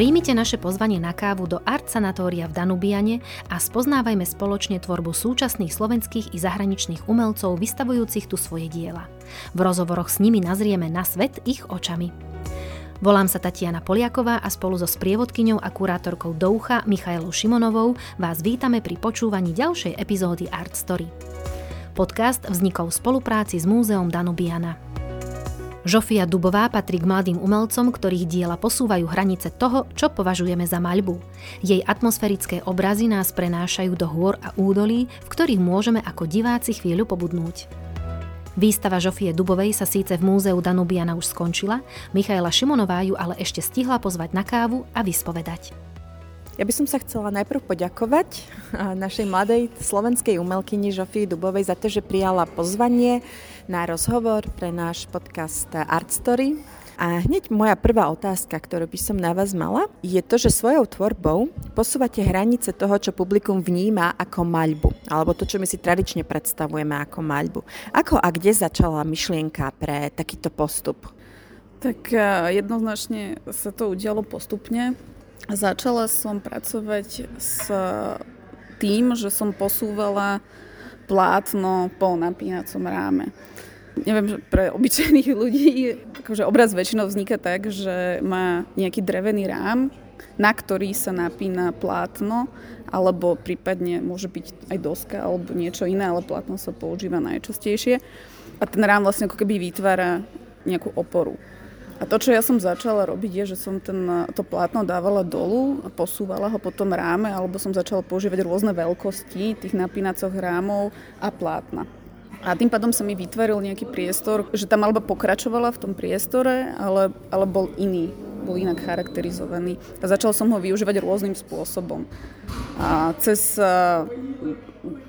Príjmite naše pozvanie na kávu do Art Sanatória v Danubiane a spoznávajme spoločne tvorbu súčasných slovenských i zahraničných umelcov vystavujúcich tu svoje diela. V rozhovoroch s nimi nazrieme na svet ich očami. Volám sa Tatiana Poliaková a spolu so sprievodkyňou a kurátorkou Doucha Michailou Šimonovou vás vítame pri počúvaní ďalšej epizódy Art Story. Podcast vznikol v spolupráci s Múzeom Danubiana. Žofia Dubová patrí k mladým umelcom, ktorých diela posúvajú hranice toho, čo považujeme za maľbu. Jej atmosférické obrazy nás prenášajú do hôr a údolí, v ktorých môžeme ako diváci chvíľu pobudnúť. Výstava Žofie Dubovej sa síce v múzeu Danubiana už skončila, Michaela Šimonová ju ale ešte stihla pozvať na kávu a vyspovedať. Ja by som sa chcela najprv poďakovať našej mladej slovenskej umelkyni Žofii Dubovej za to, že prijala pozvanie na rozhovor pre náš podcast Art Story. A hneď moja prvá otázka, ktorú by som na vás mala, je to, že svojou tvorbou posúvate hranice toho, čo publikum vníma ako maľbu, alebo to, čo my si tradične predstavujeme ako maľbu. Ako a kde začala myšlienka pre takýto postup? Tak jednoznačne sa to udialo postupne. Začala som pracovať s tým, že som posúvala plátno po napínacom ráme. Neviem, že pre obyčajných ľudí akože obraz väčšinou vzniká tak, že má nejaký drevený rám, na ktorý sa napína plátno, alebo prípadne môže byť aj doska alebo niečo iné, ale plátno sa používa najčastejšie. A ten rám vlastne ako keby vytvára nejakú oporu. A to, čo ja som začala robiť, je, že som ten, to plátno dávala dolu a posúvala ho po tom ráme, alebo som začala používať rôzne veľkosti tých napínacoch rámov a plátna. A tým pádom sa mi vytvoril nejaký priestor, že tá malba pokračovala v tom priestore, ale, ale bol iný, bol inak charakterizovaný. A začal som ho využívať rôznym spôsobom. A cez,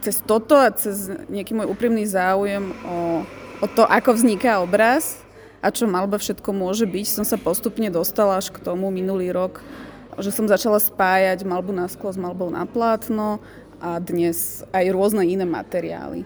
cez toto a cez nejaký môj úprimný záujem o, o to, ako vzniká obraz, a čo malba všetko môže byť, som sa postupne dostala až k tomu minulý rok, že som začala spájať malbu na sklo s malbou na plátno a dnes aj rôzne iné materiály.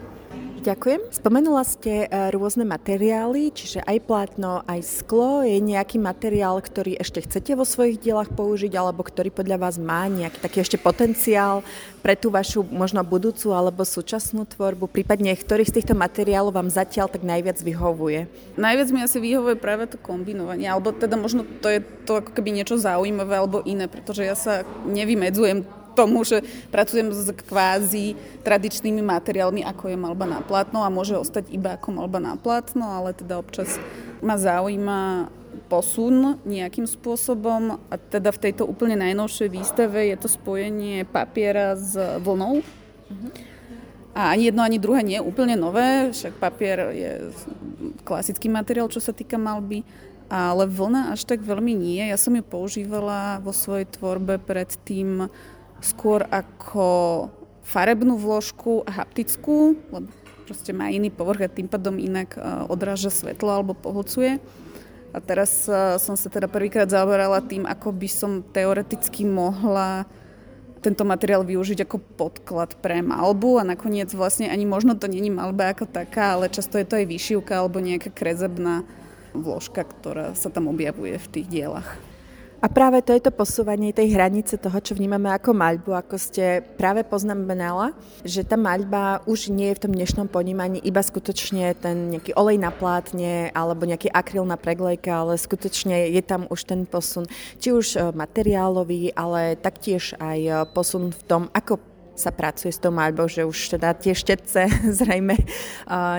Ďakujem. Spomenula ste e, rôzne materiály, čiže aj plátno, aj sklo. Je nejaký materiál, ktorý ešte chcete vo svojich dielach použiť, alebo ktorý podľa vás má nejaký taký ešte potenciál pre tú vašu možno budúcu alebo súčasnú tvorbu? Prípadne, ktorý z týchto materiálov vám zatiaľ tak najviac vyhovuje? Najviac mi asi vyhovuje práve to kombinovanie, alebo teda možno to je to ako keby niečo zaujímavé alebo iné, pretože ja sa nevymedzujem tomu, že pracujem s kvázi tradičnými materiálmi, ako je malba na plátno a môže ostať iba ako malba na plátno, ale teda občas ma zaujíma posun nejakým spôsobom a teda v tejto úplne najnovšej výstave je to spojenie papiera s vlnou. A ani jedno, ani druhé nie je úplne nové, však papier je klasický materiál, čo sa týka malby, ale vlna až tak veľmi nie. Ja som ju používala vo svojej tvorbe predtým skôr ako farebnú vložku a haptickú, lebo proste má iný povrch a tým pádom inak e, odráža svetlo alebo pohľcuje. A teraz e, som sa teda prvýkrát zaoberala tým, ako by som teoreticky mohla tento materiál využiť ako podklad pre malbu a nakoniec vlastne ani možno to není malba ako taká, ale často je to aj vyšivka alebo nejaká krezebná vložka, ktorá sa tam objavuje v tých dielach. A práve to je to posúvanie tej hranice toho, čo vnímame ako maľbu, ako ste práve poznamenala, že tá maľba už nie je v tom dnešnom ponímaní iba skutočne ten nejaký olej na plátne alebo nejaký akryl na preglejka, ale skutočne je tam už ten posun, či už e, materiálový, ale taktiež aj e, posun v tom, ako sa pracuje s tou maľbou, že už teda tie štetce zrejme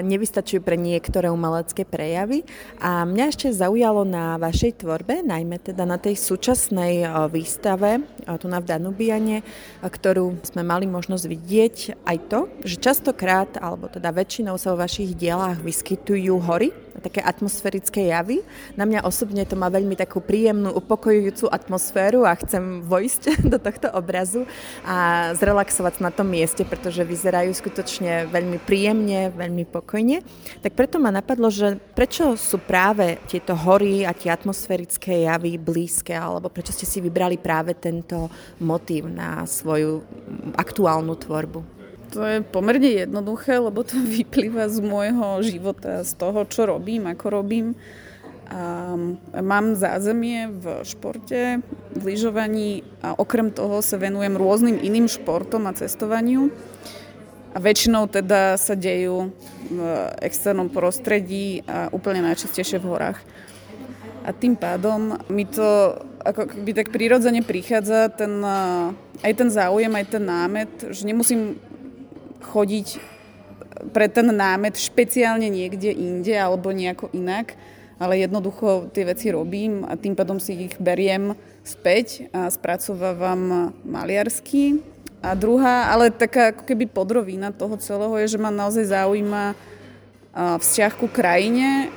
nevystačujú pre niektoré umelecké prejavy. A mňa ešte zaujalo na vašej tvorbe, najmä teda na tej súčasnej výstave tu na Danubiane, ktorú sme mali možnosť vidieť aj to, že častokrát, alebo teda väčšinou sa vo vašich dielách vyskytujú hory, také atmosférické javy. Na mňa osobne to má veľmi takú príjemnú, upokojujúcu atmosféru a chcem vojsť do tohto obrazu a zrelaxovať na tom mieste, pretože vyzerajú skutočne veľmi príjemne, veľmi pokojne. Tak preto ma napadlo, že prečo sú práve tieto hory a tie atmosférické javy blízke, alebo prečo ste si vybrali práve tento motív na svoju aktuálnu tvorbu? To je pomerne jednoduché, lebo to vyplýva z môjho života, z toho, čo robím, ako robím. A mám zázemie v športe, v lyžovaní a okrem toho sa venujem rôznym iným športom a cestovaniu. A väčšinou teda sa dejú v externom prostredí a úplne najčastejšie v horách. A tým pádom mi to ako by tak prirodzene prichádza ten, aj ten záujem, aj ten námet, že nemusím chodiť pre ten námet špeciálne niekde inde alebo nejako inak, ale jednoducho tie veci robím a tým pádom si ich beriem späť a spracovávam maliarsky. A druhá, ale taká ako keby podrovina toho celého je, že ma naozaj zaujíma vzťah ku krajine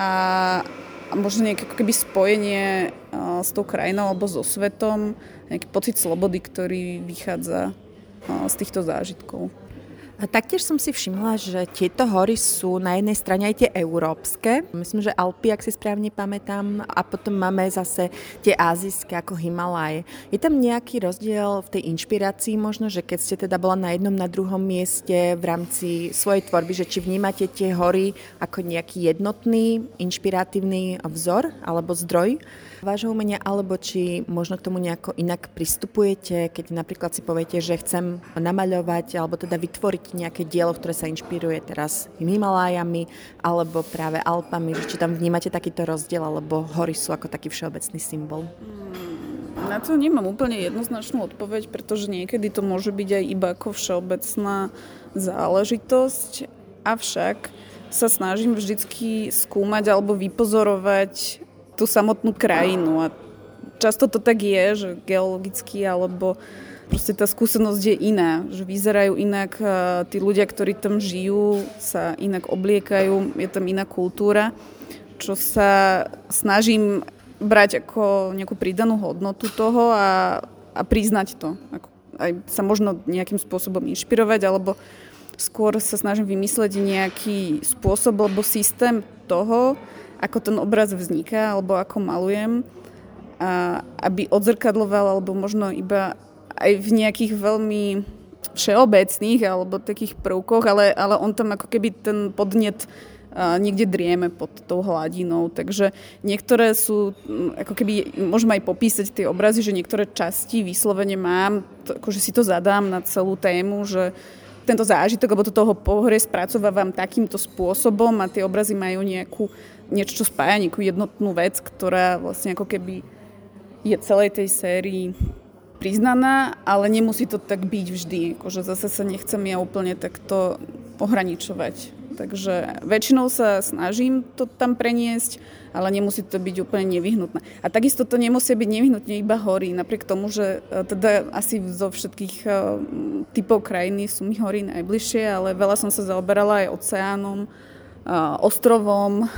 a, možno nejaké ako keby spojenie s tou krajinou alebo so svetom, nejaký pocit slobody, ktorý vychádza z týchto zážitkov. Taktiež som si všimla, že tieto hory sú na jednej strane aj tie európske. Myslím, že Alpy, ak si správne pamätám, a potom máme zase tie azijské ako Himalaje. Je tam nejaký rozdiel v tej inšpirácii možno, že keď ste teda bola na jednom, na druhom mieste v rámci svojej tvorby, že či vnímate tie hory ako nejaký jednotný, inšpiratívny vzor alebo zdroj? Vášho umenia, alebo či možno k tomu nejako inak pristupujete, keď napríklad si poviete, že chcem namaľovať alebo teda vytvoriť nejaké dielo, ktoré sa inšpiruje teraz Himalájami alebo práve Alpami, že či tam vnímate takýto rozdiel, alebo hory sú ako taký všeobecný symbol? Hmm, na to nemám úplne jednoznačnú odpoveď, pretože niekedy to môže byť aj iba ako všeobecná záležitosť, avšak sa snažím vždycky skúmať alebo vypozorovať tú samotnú krajinu. A často to tak je, že geologicky alebo proste tá skúsenosť je iná, že vyzerajú inak, tí ľudia, ktorí tam žijú, sa inak obliekajú, je tam iná kultúra, čo sa snažím brať ako nejakú pridanú hodnotu toho a, a priznať to. Ako, aj sa možno nejakým spôsobom inšpirovať, alebo skôr sa snažím vymysleť nejaký spôsob alebo systém toho, ako ten obraz vzniká alebo ako malujem, a aby odzrkadloval alebo možno iba aj v nejakých veľmi všeobecných alebo takých prvkoch, ale, ale on tam ako keby ten podnet niekde drieme pod tou hladinou. Takže niektoré sú, ako keby môžem aj popísať tie obrazy, že niektoré časti vyslovene mám, to, akože si to zadám na celú tému, že tento zážitok, alebo to toho pohore spracovávam takýmto spôsobom a tie obrazy majú nejakú niečo, čo spája nejakú jednotnú vec, ktorá vlastne ako keby je celej tej sérii priznaná, ale nemusí to tak byť vždy. Akože zase sa nechcem ja úplne takto ohraničovať. Takže väčšinou sa snažím to tam preniesť, ale nemusí to byť úplne nevyhnutné. A takisto to nemusí byť nevyhnutne iba hory, napriek tomu, že e, teda asi zo všetkých e, typov krajiny sú mi hory najbližšie, ale veľa som sa zaoberala aj oceánom, ostrovom,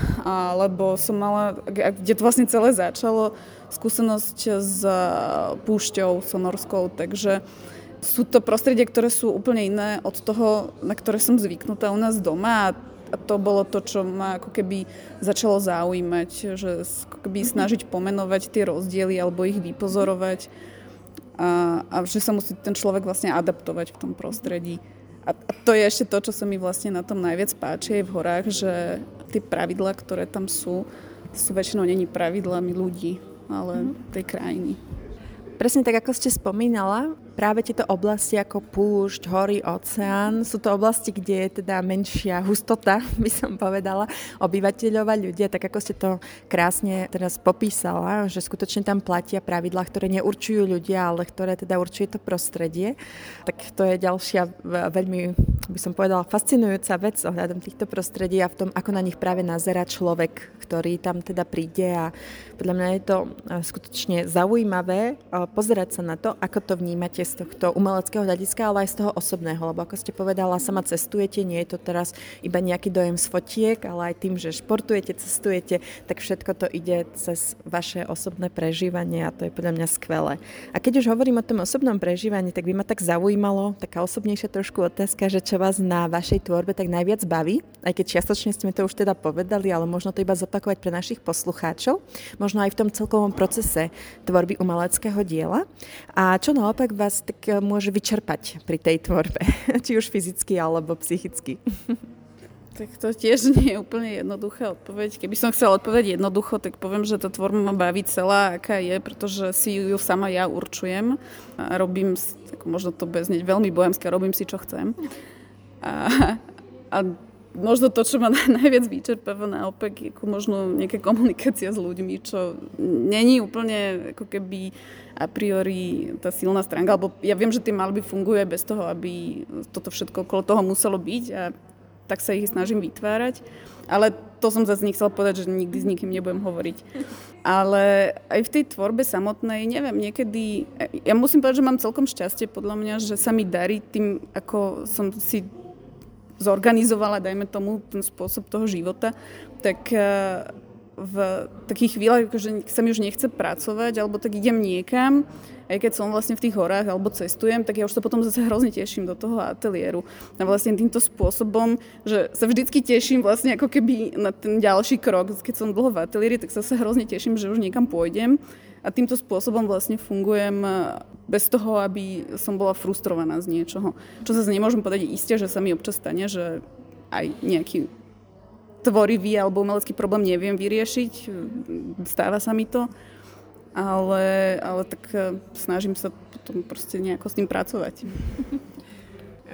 lebo som mala, kde to vlastne celé začalo, skúsenosť s púšťou sonorskou, takže sú to prostredie, ktoré sú úplne iné od toho, na ktoré som zvyknutá u nás doma a to bolo to, čo ma ako keby začalo zaujímať, že ako keby snažiť pomenovať tie rozdiely alebo ich vypozorovať a, a že sa musí ten človek vlastne adaptovať v tom prostredí. A to je ešte to, čo sa mi vlastne na tom najviac páči aj v horách, že tie pravidlá, ktoré tam sú, sú väčšinou není pravidlami ľudí, ale mm. tej krajiny. Presne tak, ako ste spomínala, práve tieto oblasti ako púšť, hory, oceán, sú to oblasti, kde je teda menšia hustota, by som povedala, obyvateľov a ľudia, tak ako ste to krásne teraz popísala, že skutočne tam platia pravidlá, ktoré neurčujú ľudia, ale ktoré teda určuje to prostredie. Tak to je ďalšia veľmi, by som povedala, fascinujúca vec ohľadom týchto prostredí a v tom, ako na nich práve nazera človek, ktorý tam teda príde a podľa mňa je to skutočne zaujímavé pozerať sa na to, ako to vnímate z tohto umeleckého hľadiska, ale aj z toho osobného, lebo ako ste povedala, sama cestujete, nie je to teraz iba nejaký dojem z fotiek, ale aj tým, že športujete, cestujete, tak všetko to ide cez vaše osobné prežívanie a to je podľa mňa skvelé. A keď už hovorím o tom osobnom prežívaní, tak by ma tak zaujímalo, taká osobnejšia trošku otázka, že čo vás na vašej tvorbe tak najviac baví, aj keď čiastočne mi to už teda povedali, ale možno to iba zopakovať pre našich poslucháčov, možno aj v tom celkovom procese tvorby umeleckého diela. A čo naopak vás tak e, môže vyčerpať pri tej tvorbe, či už fyzicky alebo psychicky? Tak to tiež nie je úplne jednoduché odpoveď. Keby som chcela odpovedať jednoducho, tak poviem, že tá tvorba ma baví celá, aká je, pretože si ju sama ja určujem. A robím, ako možno to bez veľmi bojemské, robím si, čo chcem. A, a možno to, čo ma najviac vyčerpáva naopak, je možno nejaká komunikácia s ľuďmi, čo není úplne ako keby a priori tá silná stránka, alebo ja viem, že tie malby fungujú aj bez toho, aby toto všetko okolo toho muselo byť a tak sa ich snažím vytvárať. Ale to som zase nechcela povedať, že nikdy s nikým nebudem hovoriť. Ale aj v tej tvorbe samotnej, neviem, niekedy... Ja musím povedať, že mám celkom šťastie podľa mňa, že sa mi darí tým, ako som si zorganizovala, dajme tomu, ten spôsob toho života, tak eh, v takých chvíľach, že sa mi už nechce pracovať, alebo tak idem niekam, aj keď som vlastne v tých horách alebo cestujem, tak ja už sa potom zase hrozne teším do toho ateliéru. A vlastne týmto spôsobom, že sa vždycky teším vlastne ako keby na ten ďalší krok. Keď som dlho v ateliéri, tak sa sa hrozne teším, že už niekam pôjdem. A týmto spôsobom vlastne fungujem eh, bez toho, aby som bola frustrovaná z niečoho. Čo zase nemôžem povedať isté, že sa mi občas stane, že aj nejaký tvorivý alebo umelecký problém neviem vyriešiť. Stáva sa mi to ale, ale tak e, snažím sa potom proste nejako s tým pracovať.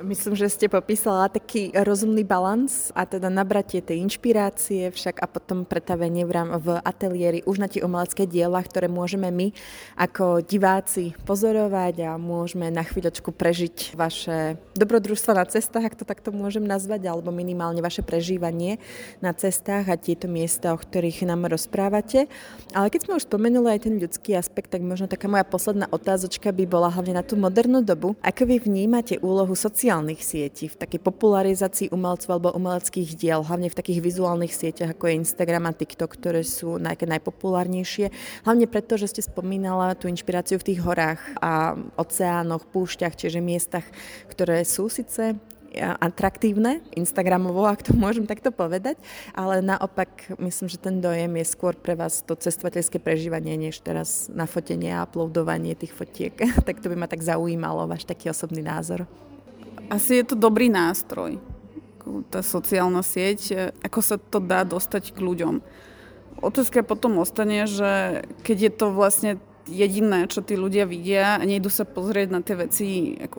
Myslím, že ste popísala taký rozumný balans a teda nabratie tej inšpirácie však a potom pretavenie v, v ateliéri už na tie umelecké diela, ktoré môžeme my ako diváci pozorovať a môžeme na chvíľočku prežiť vaše dobrodružstva na cestách, ak to takto môžem nazvať, alebo minimálne vaše prežívanie na cestách a tieto miesta, o ktorých nám rozprávate. Ale keď sme už spomenuli aj ten ľudský aspekt, tak možno taká moja posledná otázočka by bola hlavne na tú modernú dobu. Ako vy vnímate úlohu sociálnych sociálnych sietí, v takej popularizácii umelcov alebo umeleckých diel, hlavne v takých vizuálnych sieťach ako je Instagram a TikTok, ktoré sú najke najpopulárnejšie. Hlavne preto, že ste spomínala tú inšpiráciu v tých horách a oceánoch, púšťach, čiže miestach, ktoré sú síce atraktívne, Instagramovo, ak to môžem takto povedať, ale naopak myslím, že ten dojem je skôr pre vás to cestovateľské prežívanie, než teraz nafotenie a uploadovanie tých fotiek. tak to by ma tak zaujímalo, váš taký osobný názor. Asi je to dobrý nástroj, tá sociálna sieť, e, ako sa to dá dostať k ľuďom. Otázka potom ostane, že keď je to vlastne jediné, čo tí ľudia vidia a nejdu sa pozrieť na tie veci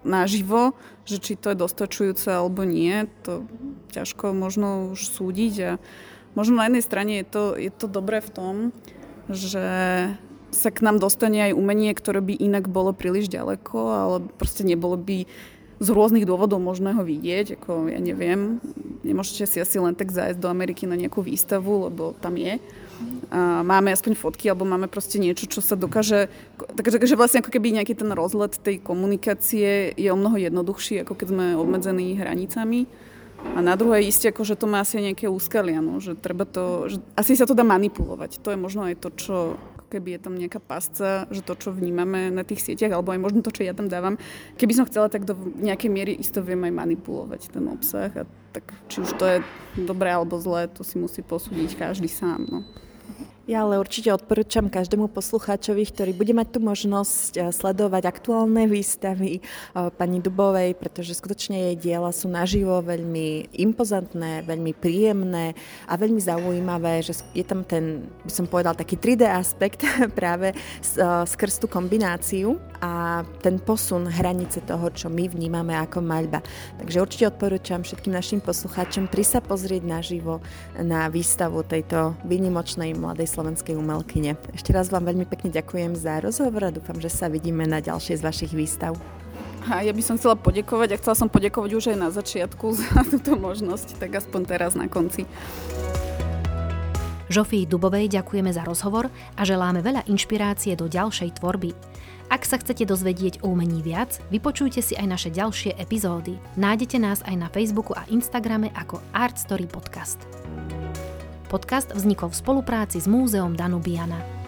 naživo, že či to je dostačujúce alebo nie, to ťažko možno už súdiť a možno na jednej strane je to, je to dobré v tom, že sa k nám dostane aj umenie, ktoré by inak bolo príliš ďaleko, ale proste nebolo by z rôznych dôvodov možné ho vidieť, ako ja neviem, nemôžete si asi len tak zájsť do Ameriky na nejakú výstavu, lebo tam je. A máme aspoň fotky, alebo máme proste niečo, čo sa dokáže... Takže, takže vlastne ako keby nejaký ten rozlet tej komunikácie je o mnoho jednoduchší, ako keď sme obmedzení hranicami. A na druhej isté, ako, že to má asi nejaké úskalia, no, že treba to, že asi sa to dá manipulovať. To je možno aj to, čo keby je tam nejaká pasca, že to, čo vnímame na tých sieťach, alebo aj možno to, čo ja tam dávam, keby som chcela, tak do nejakej miery isto viem aj manipulovať ten obsah. A tak či už to je dobré alebo zlé, to si musí posúdiť každý sám. No. Ja ale určite odporúčam každému poslucháčovi, ktorý bude mať tu možnosť eh, sledovať aktuálne výstavy eh, pani Dubovej, pretože skutočne jej diela sú naživo veľmi impozantné, veľmi príjemné a veľmi zaujímavé, že je tam ten, by som povedal, taký 3D aspekt práve eh, skrz tú kombináciu a ten posun hranice toho, čo my vnímame ako maľba. Takže určite odporúčam všetkým našim poslucháčom pri sa pozrieť naživo na výstavu tejto výnimočnej mladej slovenskej umelkyne. Ešte raz vám veľmi pekne ďakujem za rozhovor a dúfam, že sa vidíme na ďalšej z vašich výstav. A ja by som chcela podekovať a chcela som podekovať už aj na začiatku za túto možnosť, tak aspoň teraz na konci. Žofii Dubovej ďakujeme za rozhovor a želáme veľa inšpirácie do ďalšej tvorby. Ak sa chcete dozvedieť o umení viac, vypočujte si aj naše ďalšie epizódy. Nájdete nás aj na Facebooku a Instagrame ako Art Story Podcast. Podcast vznikol v spolupráci s Múzeom Danubiana.